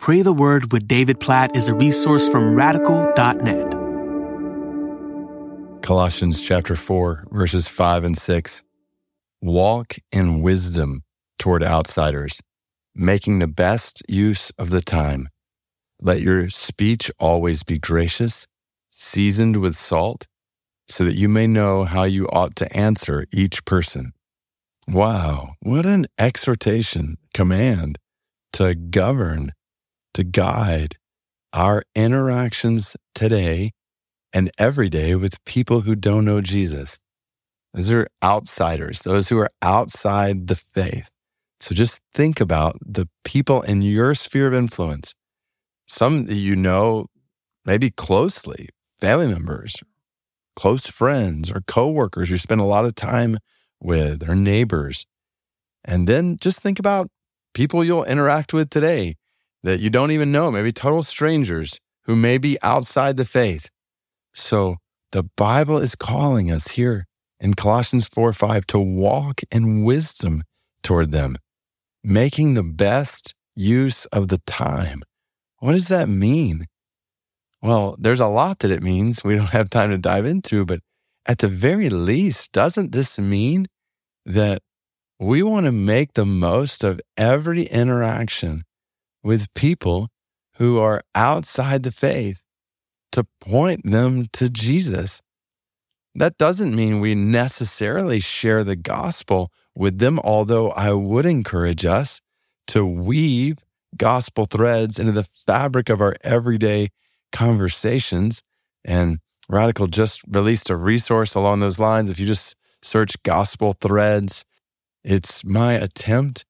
Pray the Word with David Platt is a resource from radical.net. Colossians chapter 4, verses 5 and 6. Walk in wisdom toward outsiders, making the best use of the time. Let your speech always be gracious, seasoned with salt, so that you may know how you ought to answer each person. Wow, what an exhortation, command to govern to guide our interactions today and every day with people who don't know Jesus. Those are outsiders, those who are outside the faith. So just think about the people in your sphere of influence, some that you know maybe closely, family members, close friends, or coworkers you spend a lot of time with, or neighbors. And then just think about people you'll interact with today that you don't even know, maybe total strangers who may be outside the faith. So the Bible is calling us here in Colossians 4 5 to walk in wisdom toward them, making the best use of the time. What does that mean? Well, there's a lot that it means we don't have time to dive into, but at the very least, doesn't this mean that we want to make the most of every interaction with people who are outside the faith to point them to Jesus. That doesn't mean we necessarily share the gospel with them, although I would encourage us to weave gospel threads into the fabric of our everyday conversations. And Radical just released a resource along those lines. If you just search gospel threads, it's my attempt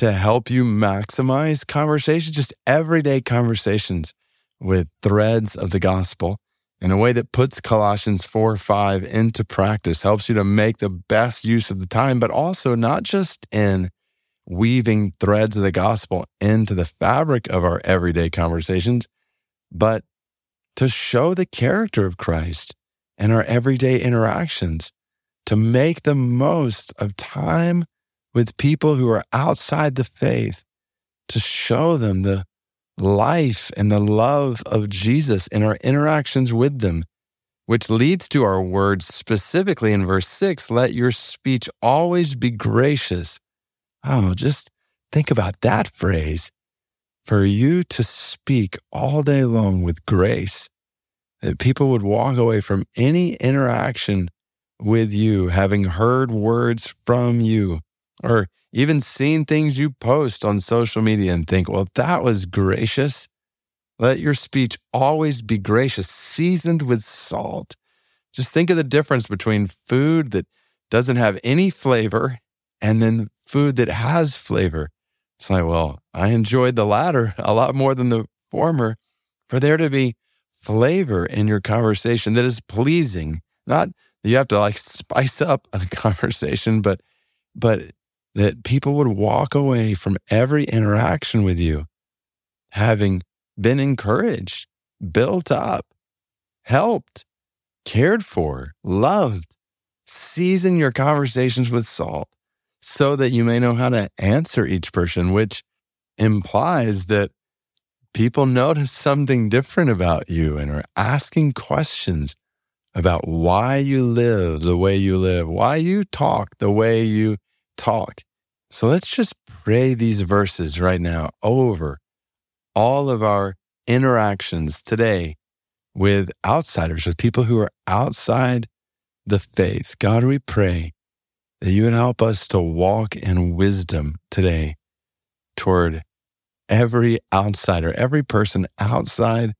to help you maximize conversations, just everyday conversations with threads of the gospel in a way that puts Colossians 4 5 into practice, helps you to make the best use of the time, but also not just in weaving threads of the gospel into the fabric of our everyday conversations, but to show the character of Christ in our everyday interactions, to make the most of time with people who are outside the faith to show them the life and the love of Jesus in our interactions with them, which leads to our words specifically in verse 6 let your speech always be gracious. Oh, just think about that phrase. For you to speak all day long with grace, that people would walk away from any interaction with you having heard words from you or even seeing things you post on social media and think, well, that was gracious. Let your speech always be gracious, seasoned with salt. Just think of the difference between food that doesn't have any flavor and then food that has flavor. It's like, well, I enjoyed the latter a lot more than the former. For there to be flavor in your conversation that is pleasing, not that you have to like spice up a conversation, but but that people would walk away from every interaction with you having been encouraged, built up, helped, cared for, loved. Season your conversations with salt so that you may know how to answer each person, which implies that people notice something different about you and are asking questions about why you live the way you live, why you talk the way you talk. So let's just pray these verses right now over all of our interactions today with outsiders, with people who are outside the faith. God, we pray that you would help us to walk in wisdom today toward every outsider, every person outside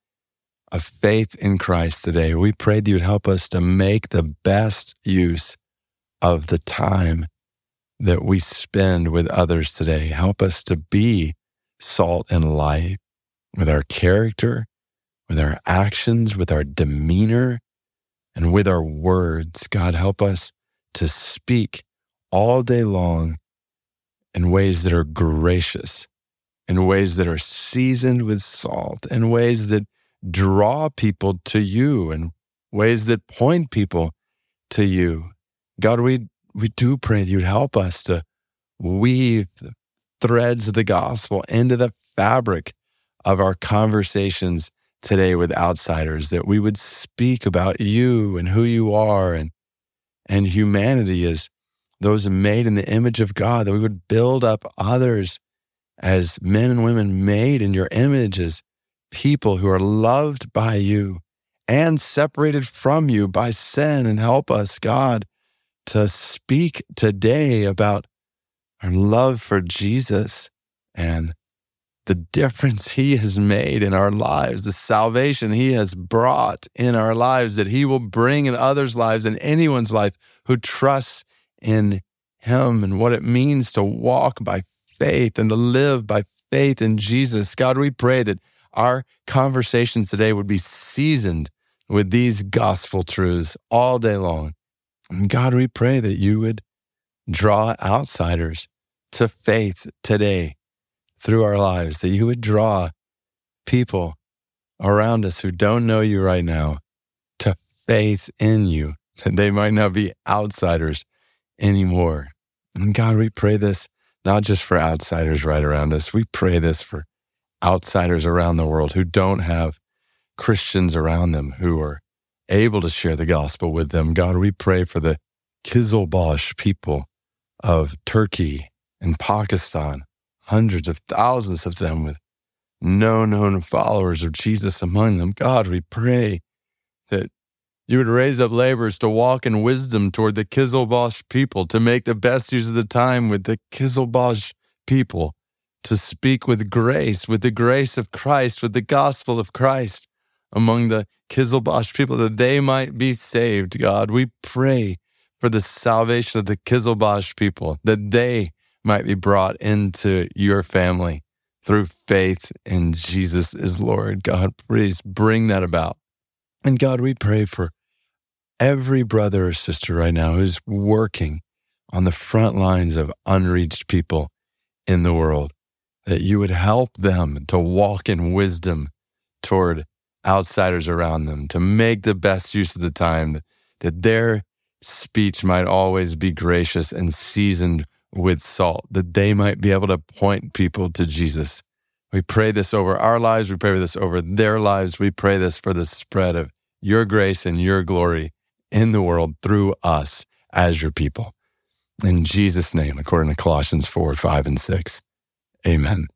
of faith in Christ today. We pray that you would help us to make the best use of the time that we spend with others today. Help us to be salt and light with our character, with our actions, with our demeanor, and with our words. God, help us to speak all day long in ways that are gracious, in ways that are seasoned with salt, in ways that draw people to you, in ways that point people to you. God, we we do pray that you'd help us to weave the threads of the gospel into the fabric of our conversations today with outsiders, that we would speak about you and who you are and, and humanity as those made in the image of God, that we would build up others as men and women made in your image, as people who are loved by you and separated from you by sin. And help us, God, to speak today about our love for Jesus and the difference he has made in our lives, the salvation he has brought in our lives, that he will bring in others' lives and anyone's life who trusts in him and what it means to walk by faith and to live by faith in Jesus. God, we pray that our conversations today would be seasoned with these gospel truths all day long. And God, we pray that you would draw outsiders to faith today through our lives, that you would draw people around us who don't know you right now to faith in you, that they might not be outsiders anymore. And God, we pray this not just for outsiders right around us, we pray this for outsiders around the world who don't have Christians around them who are able to share the gospel with them. God, we pray for the Kizilbash people of Turkey and Pakistan hundreds of thousands of them with no known followers of Jesus among them. God, we pray that you would raise up laborers to walk in wisdom toward the Kizilbash people, to make the best use of the time with the Kizilbash people, to speak with grace, with the grace of Christ, with the gospel of Christ among the Kizilbash people, that they might be saved. God, we pray for the salvation of the Kizilbash people, that they might be brought into your family through faith in Jesus is Lord. God, please bring that about. And God, we pray for every brother or sister right now who's working on the front lines of unreached people in the world, that you would help them to walk in wisdom toward outsiders around them, to make the best use of the time, that their speech might always be gracious and seasoned with salt, that they might be able to point people to Jesus. We pray this over our lives. We pray this over their lives. We pray this for the spread of your grace and your glory in the world through us as your people. In Jesus' name, according to Colossians 4, 5, and 6. Amen.